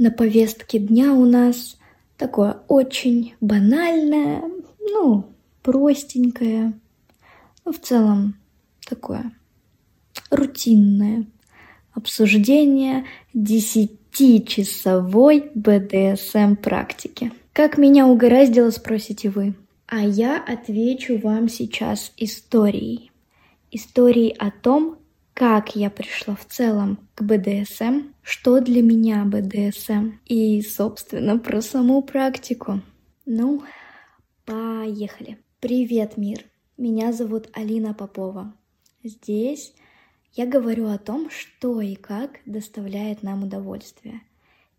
На повестке дня у нас такое очень банальное, ну, простенькое, ну, в целом такое рутинное обсуждение десятичасовой БДСМ практики. Как меня угораздило, спросите вы. А я отвечу вам сейчас историей. Историей о том, как я пришла в целом к БДСМ, что для меня БДСМ и, собственно, про саму практику. Ну, поехали. Привет, мир! Меня зовут Алина Попова. Здесь я говорю о том, что и как доставляет нам удовольствие.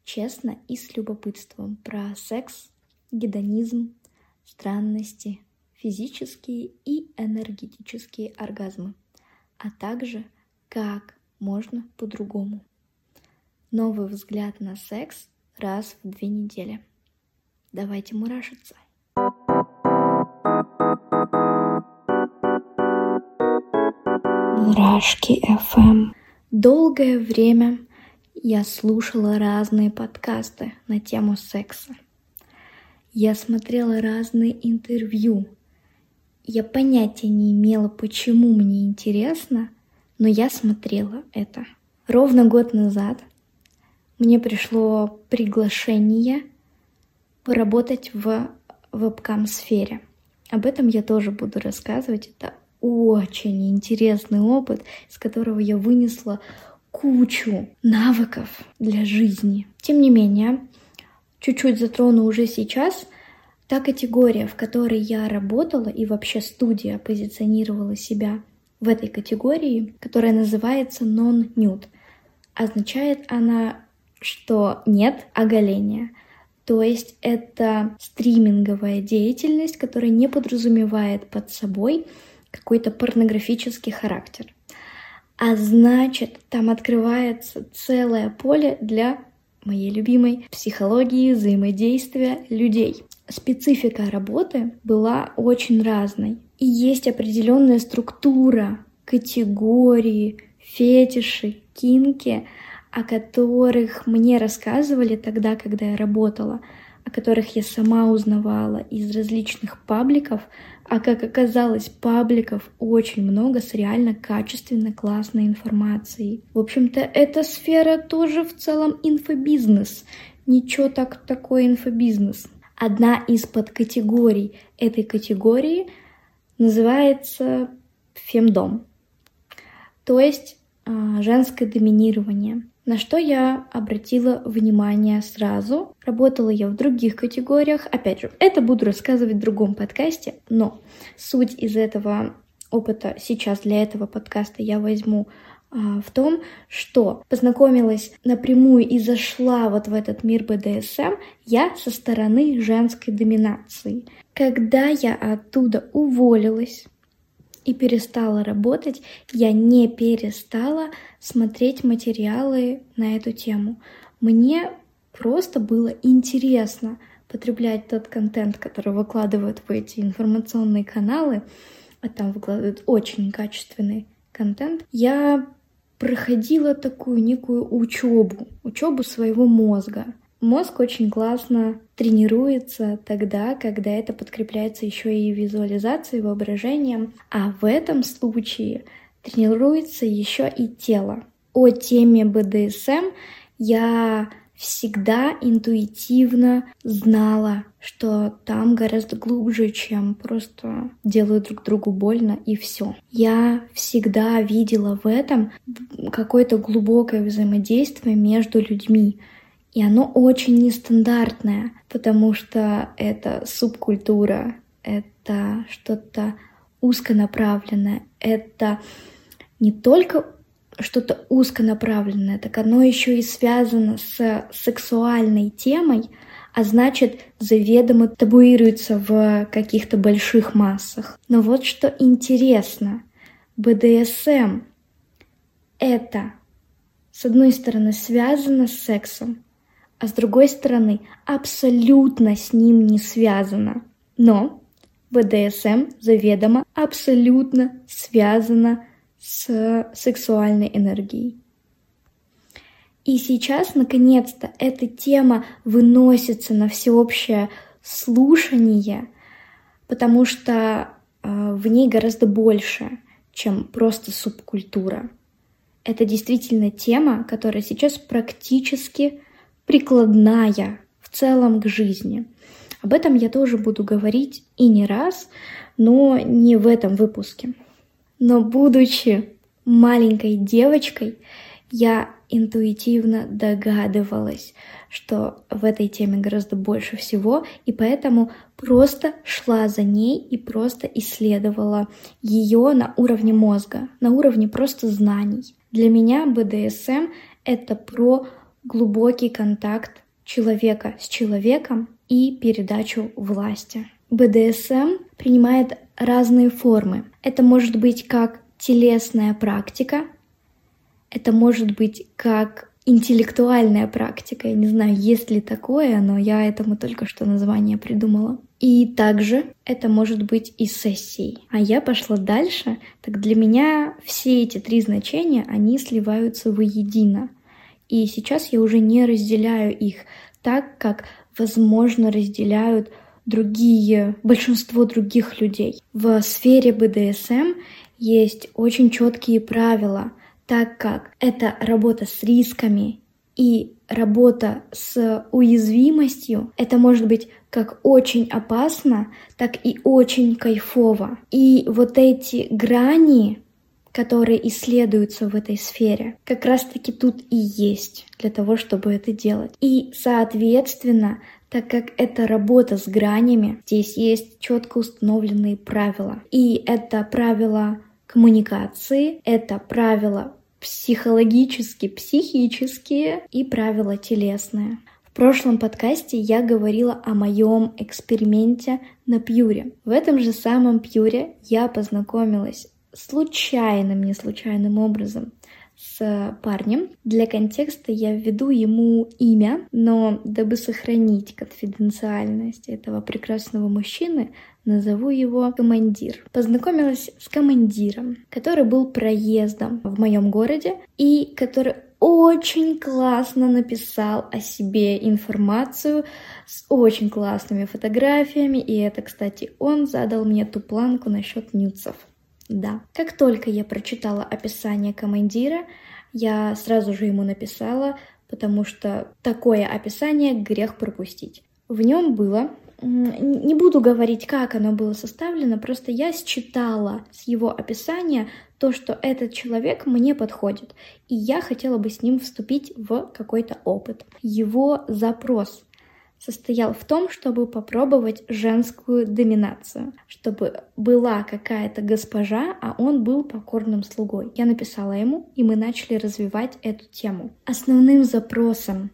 Честно и с любопытством про секс, гедонизм, странности, физические и энергетические оргазмы, а также – как можно по-другому? Новый взгляд на секс раз в две недели. Давайте мурашиться. Мурашки FM. Долгое время я слушала разные подкасты на тему секса. Я смотрела разные интервью. Я понятия не имела, почему мне интересно – но я смотрела это. Ровно год назад мне пришло приглашение поработать в вебкам-сфере. Об этом я тоже буду рассказывать. Это очень интересный опыт, из которого я вынесла кучу навыков для жизни. Тем не менее, чуть-чуть затрону уже сейчас та категория, в которой я работала и вообще студия позиционировала себя в этой категории, которая называется non-nude. Означает она, что нет оголения. То есть это стриминговая деятельность, которая не подразумевает под собой какой-то порнографический характер. А значит, там открывается целое поле для моей любимой психологии взаимодействия людей. Специфика работы была очень разной. И есть определенная структура, категории, фетиши, кинки, о которых мне рассказывали тогда, когда я работала, о которых я сама узнавала из различных пабликов, а как оказалось, пабликов очень много с реально качественной, классной информацией. В общем-то, эта сфера тоже в целом инфобизнес. Ничего так такой инфобизнес. Одна из подкатегорий этой категории — называется фемдом, то есть э, женское доминирование. На что я обратила внимание сразу. Работала я в других категориях. Опять же, это буду рассказывать в другом подкасте, но суть из этого опыта сейчас для этого подкаста я возьму а, в том, что познакомилась напрямую и зашла вот в этот мир БДСМ я со стороны женской доминации. Когда я оттуда уволилась и перестала работать, я не перестала смотреть материалы на эту тему. Мне просто было интересно потреблять тот контент, который выкладывают в эти информационные каналы, а там выкладывают очень качественный контент. Я проходила такую некую учебу, учебу своего мозга. Мозг очень классно тренируется тогда, когда это подкрепляется еще и визуализацией, воображением, а в этом случае тренируется еще и тело. О теме БДСМ я всегда интуитивно знала, что там гораздо глубже, чем просто делают друг другу больно и все. Я всегда видела в этом какое-то глубокое взаимодействие между людьми. И оно очень нестандартное, потому что это субкультура, это что-то узконаправленное, это не только что-то узконаправленное, так оно еще и связано с сексуальной темой, а значит, заведомо табуируется в каких-то больших массах. Но вот что интересно, БДСМ — это, с одной стороны, связано с сексом, а с другой стороны, абсолютно с ним не связано. Но БДСМ заведомо абсолютно связано с сексуальной энергией. И сейчас, наконец-то, эта тема выносится на всеобщее слушание, потому что э, в ней гораздо больше, чем просто субкультура. Это действительно тема, которая сейчас практически прикладная в целом к жизни. Об этом я тоже буду говорить и не раз, но не в этом выпуске. Но будучи маленькой девочкой, я интуитивно догадывалась, что в этой теме гораздо больше всего, и поэтому просто шла за ней и просто исследовала ее на уровне мозга, на уровне просто знаний. Для меня БДСМ — это про глубокий контакт человека с человеком и передачу власти. БДСМ принимает разные формы. Это может быть как телесная практика, это может быть как интеллектуальная практика. Я не знаю, есть ли такое, но я этому только что название придумала. И также это может быть и сессией. А я пошла дальше, так для меня все эти три значения, они сливаются воедино. И сейчас я уже не разделяю их так, как, возможно, разделяют другие, большинство других людей. В сфере БДСМ есть очень четкие правила, так как это работа с рисками и работа с уязвимостью, это может быть как очень опасно, так и очень кайфово. И вот эти грани, которые исследуются в этой сфере, как раз-таки тут и есть для того, чтобы это делать. И, соответственно, так как это работа с гранями, здесь есть четко установленные правила. И это правила коммуникации, это правила психологически психические и правила телесные. В прошлом подкасте я говорила о моем эксперименте на Пьюре. В этом же самом Пьюре я познакомилась случайным, не случайным образом с парнем. Для контекста я введу ему имя, но дабы сохранить конфиденциальность этого прекрасного мужчины, назову его командир. Познакомилась с командиром, который был проездом в моем городе и который очень классно написал о себе информацию с очень классными фотографиями, и это, кстати, он задал мне ту планку насчет нюцев. Да. Как только я прочитала описание командира, я сразу же ему написала, потому что такое описание грех пропустить. В нем было, не буду говорить, как оно было составлено, просто я считала с его описания то, что этот человек мне подходит, и я хотела бы с ним вступить в какой-то опыт. Его запрос состоял в том, чтобы попробовать женскую доминацию, чтобы была какая-то госпожа, а он был покорным слугой. Я написала ему, и мы начали развивать эту тему. Основным запросом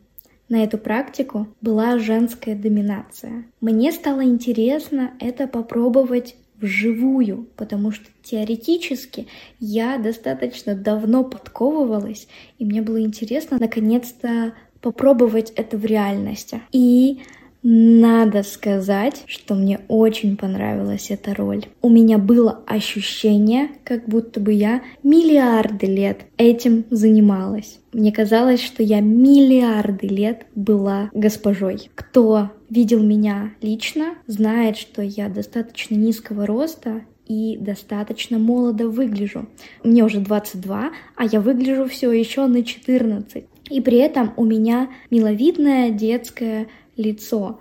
на эту практику была женская доминация. Мне стало интересно это попробовать вживую, потому что теоретически я достаточно давно подковывалась, и мне было интересно наконец-то попробовать это в реальности. И надо сказать, что мне очень понравилась эта роль. У меня было ощущение, как будто бы я миллиарды лет этим занималась. Мне казалось, что я миллиарды лет была госпожой. Кто видел меня лично, знает, что я достаточно низкого роста и достаточно молодо выгляжу. Мне уже 22, а я выгляжу все еще на 14. И при этом у меня миловидное детское лицо.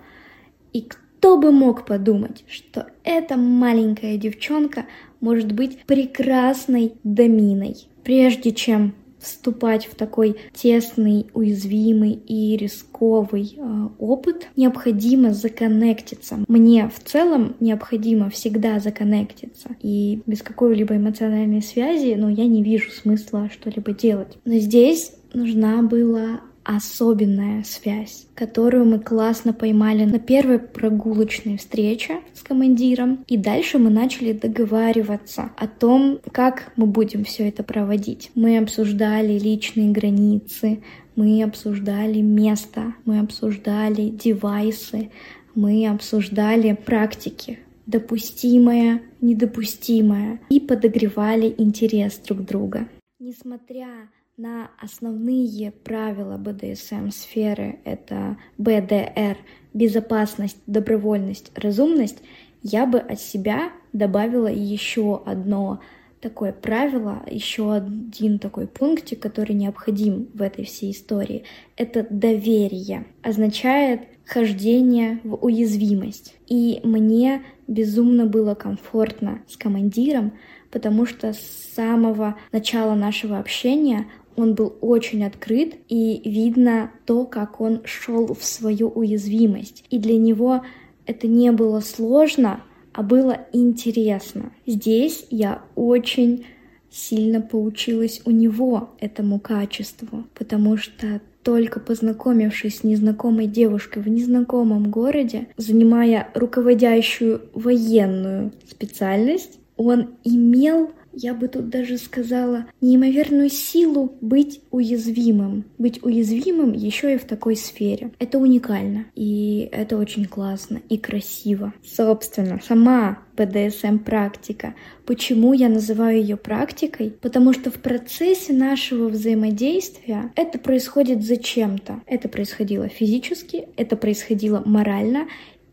И кто бы мог подумать, что эта маленькая девчонка может быть прекрасной доминой. Прежде чем вступать в такой тесный, уязвимый и рисковый э, опыт, необходимо законнектиться. Мне в целом необходимо всегда законнектиться. И без какой-либо эмоциональной связи, ну, я не вижу смысла что-либо делать. Но здесь нужна была особенная связь, которую мы классно поймали на первой прогулочной встрече с командиром. И дальше мы начали договариваться о том, как мы будем все это проводить. Мы обсуждали личные границы, мы обсуждали место, мы обсуждали девайсы, мы обсуждали практики, допустимое, недопустимое, и подогревали интерес друг друга. Несмотря на основные правила БДСМ сферы, это БДР, безопасность, добровольность, разумность, я бы от себя добавила еще одно такое правило, еще один такой пунктик, который необходим в этой всей истории. Это доверие. Означает хождение в уязвимость. И мне безумно было комфортно с командиром, потому что с самого начала нашего общения он был очень открыт, и видно то, как он шел в свою уязвимость. И для него это не было сложно, а было интересно. Здесь я очень сильно поучилась у него этому качеству, потому что только познакомившись с незнакомой девушкой в незнакомом городе, занимая руководящую военную специальность, он имел я бы тут даже сказала, неимоверную силу быть уязвимым. Быть уязвимым еще и в такой сфере. Это уникально. И это очень классно и красиво. Собственно, сама БДСМ практика. Почему я называю ее практикой? Потому что в процессе нашего взаимодействия это происходит зачем-то. Это происходило физически, это происходило морально,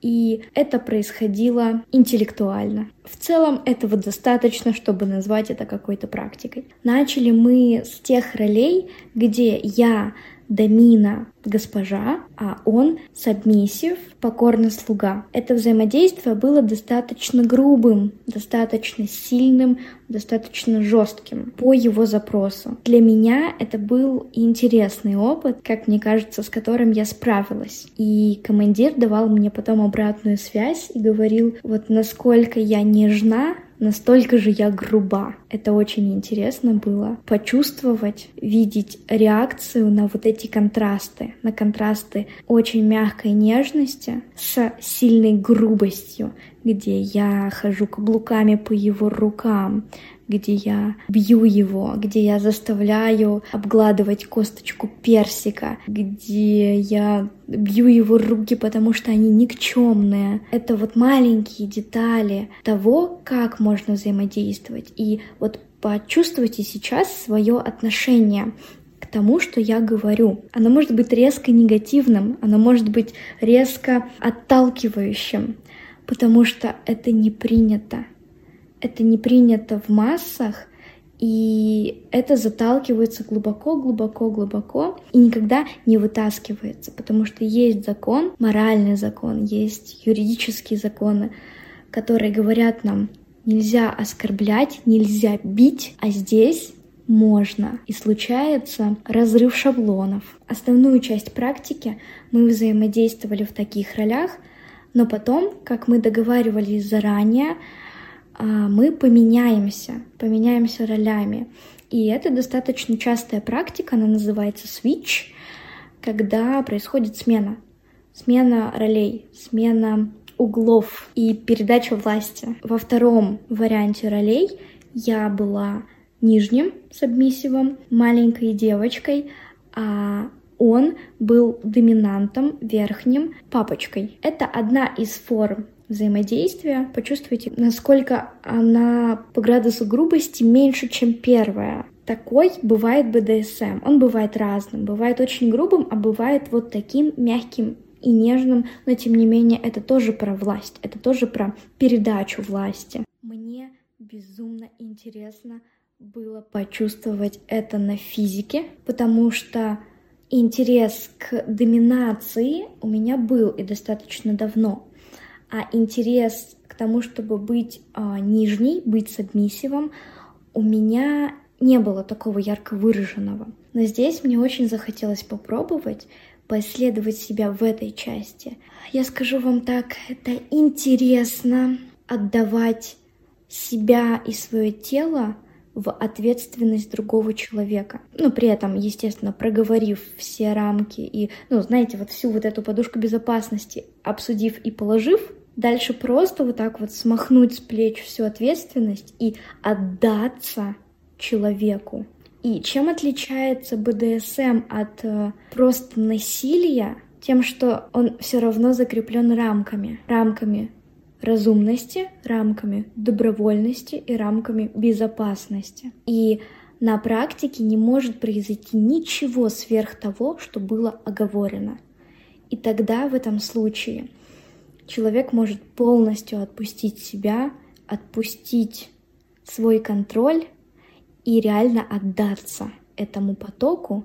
и это происходило интеллектуально. В целом этого достаточно, чтобы назвать это какой-то практикой. Начали мы с тех ролей, где я домина госпожа, а он сабмиссив, покорный слуга. Это взаимодействие было достаточно грубым, достаточно сильным, достаточно жестким по его запросу. Для меня это был интересный опыт, как мне кажется, с которым я справилась. И командир давал мне потом обратную связь и говорил, вот насколько я нежна, настолько же я груба. Это очень интересно было почувствовать, видеть реакцию на вот эти контрасты, на контрасты очень мягкой нежности с сильной грубостью, где я хожу каблуками по его рукам, где я бью его, где я заставляю обгладывать косточку персика, где я бью его руки, потому что они никчемные. Это вот маленькие детали того, как можно взаимодействовать. И вот почувствуйте сейчас свое отношение к тому, что я говорю. Оно может быть резко негативным, оно может быть резко отталкивающим, потому что это не принято это не принято в массах, и это заталкивается глубоко, глубоко, глубоко и никогда не вытаскивается, потому что есть закон, моральный закон, есть юридические законы, которые говорят нам, нельзя оскорблять, нельзя бить, а здесь можно. И случается разрыв шаблонов. Основную часть практики мы взаимодействовали в таких ролях, но потом, как мы договаривались заранее, мы поменяемся, поменяемся ролями. И это достаточно частая практика, она называется switch, когда происходит смена. Смена ролей, смена углов и передача власти. Во втором варианте ролей я была нижним сабмиссивом, маленькой девочкой, а он был доминантом, верхним папочкой. Это одна из форм взаимодействия, почувствуйте, насколько она по градусу грубости меньше, чем первая. Такой бывает БДСМ. Он бывает разным. Бывает очень грубым, а бывает вот таким мягким и нежным, но тем не менее это тоже про власть, это тоже про передачу власти. Мне безумно интересно было почувствовать это на физике, потому что интерес к доминации у меня был и достаточно давно а интерес к тому, чтобы быть а, нижней, быть сабмиссивом, у меня не было такого ярко выраженного. Но здесь мне очень захотелось попробовать поисследовать себя в этой части. Я скажу вам так, это интересно отдавать себя и свое тело в ответственность другого человека. Ну, при этом, естественно, проговорив все рамки и, ну, знаете, вот всю вот эту подушку безопасности обсудив и положив, Дальше просто вот так вот смахнуть с плеч всю ответственность и отдаться человеку. И чем отличается БДСМ от э, просто насилия? Тем, что он все равно закреплен рамками. Рамками разумности, рамками добровольности и рамками безопасности. И на практике не может произойти ничего сверх того, что было оговорено. И тогда в этом случае человек может полностью отпустить себя, отпустить свой контроль и реально отдаться этому потоку.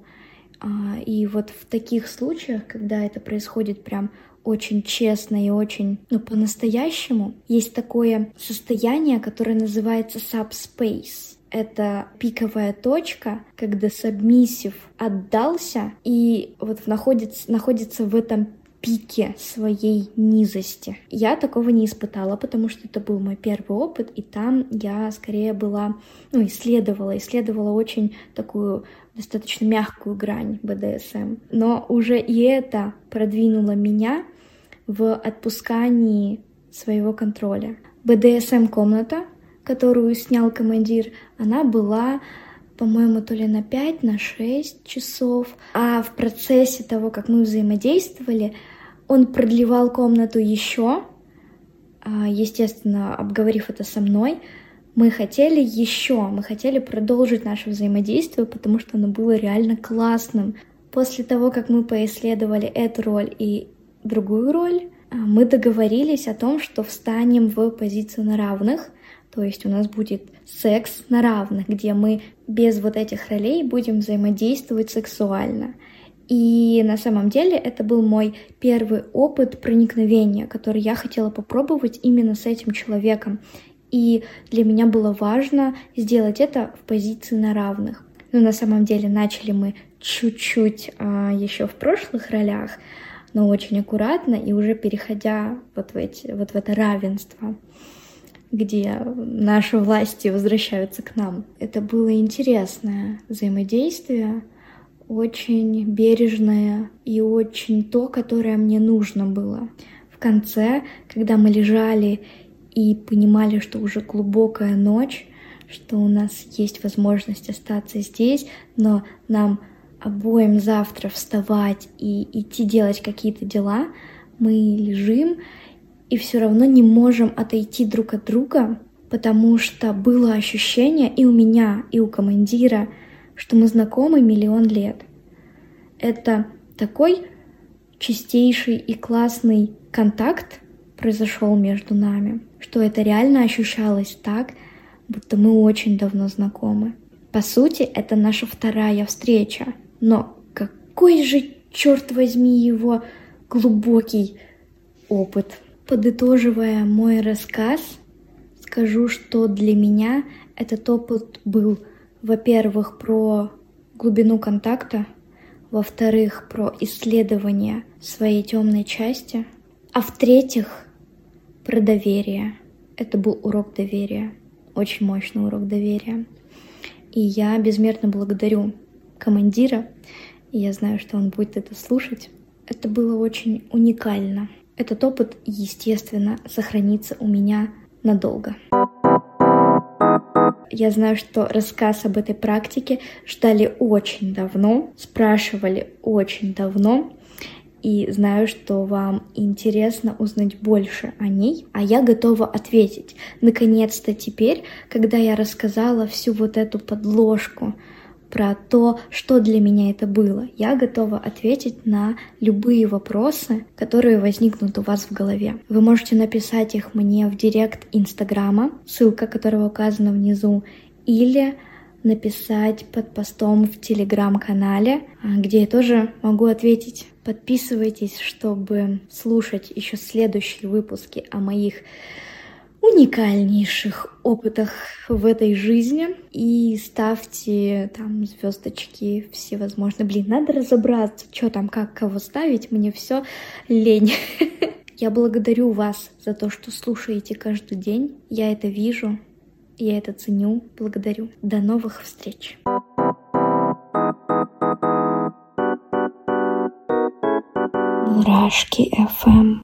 А, и вот в таких случаях, когда это происходит прям очень честно и очень, ну, по-настоящему, есть такое состояние, которое называется subspace. Это пиковая точка, когда сабмиссив отдался и вот находится, находится в этом пике своей низости. Я такого не испытала, потому что это был мой первый опыт, и там я скорее была, ну, исследовала, исследовала очень такую достаточно мягкую грань БДСМ. Но уже и это продвинуло меня в отпускании своего контроля. БДСМ-комната, которую снял командир, она была по-моему, то ли на 5, на 6 часов. А в процессе того, как мы взаимодействовали, он продлевал комнату еще, а, естественно, обговорив это со мной. Мы хотели еще, мы хотели продолжить наше взаимодействие, потому что оно было реально классным. После того, как мы поисследовали эту роль и другую роль, а, мы договорились о том, что встанем в позицию на равных, то есть у нас будет секс на равных, где мы без вот этих ролей будем взаимодействовать сексуально. И на самом деле это был мой первый опыт проникновения, который я хотела попробовать именно с этим человеком. И для меня было важно сделать это в позиции на равных. Но на самом деле начали мы чуть-чуть а, еще в прошлых ролях, но очень аккуратно и уже переходя вот в, эти, вот в это равенство где наши власти возвращаются к нам. Это было интересное взаимодействие, очень бережное и очень то, которое мне нужно было. В конце, когда мы лежали и понимали, что уже глубокая ночь, что у нас есть возможность остаться здесь, но нам обоим завтра вставать и идти делать какие-то дела, мы лежим и все равно не можем отойти друг от друга, потому что было ощущение и у меня, и у командира, что мы знакомы миллион лет. Это такой чистейший и классный контакт произошел между нами, что это реально ощущалось так, будто мы очень давно знакомы. По сути, это наша вторая встреча, но какой же, черт возьми, его глубокий опыт. Подытоживая мой рассказ, скажу, что для меня этот опыт был, во-первых, про глубину контакта, во-вторых, про исследование своей темной части, а в-третьих, про доверие. Это был урок доверия, очень мощный урок доверия. И я безмерно благодарю командира, и я знаю, что он будет это слушать. Это было очень уникально. Этот опыт, естественно, сохранится у меня надолго. Я знаю, что рассказ об этой практике ждали очень давно, спрашивали очень давно, и знаю, что вам интересно узнать больше о ней, а я готова ответить. Наконец-то теперь, когда я рассказала всю вот эту подложку, про то, что для меня это было. Я готова ответить на любые вопросы, которые возникнут у вас в голове. Вы можете написать их мне в директ Инстаграма, ссылка которого указана внизу, или написать под постом в Телеграм-канале, а, где я тоже могу ответить. Подписывайтесь, чтобы слушать еще следующие выпуски о моих уникальнейших опытах в этой жизни и ставьте там звездочки всевозможные. Блин, надо разобраться, что там, как кого ставить, мне все лень. Я благодарю вас за то, что слушаете каждый день. Я это вижу, я это ценю. Благодарю. До новых встреч. Мурашки FM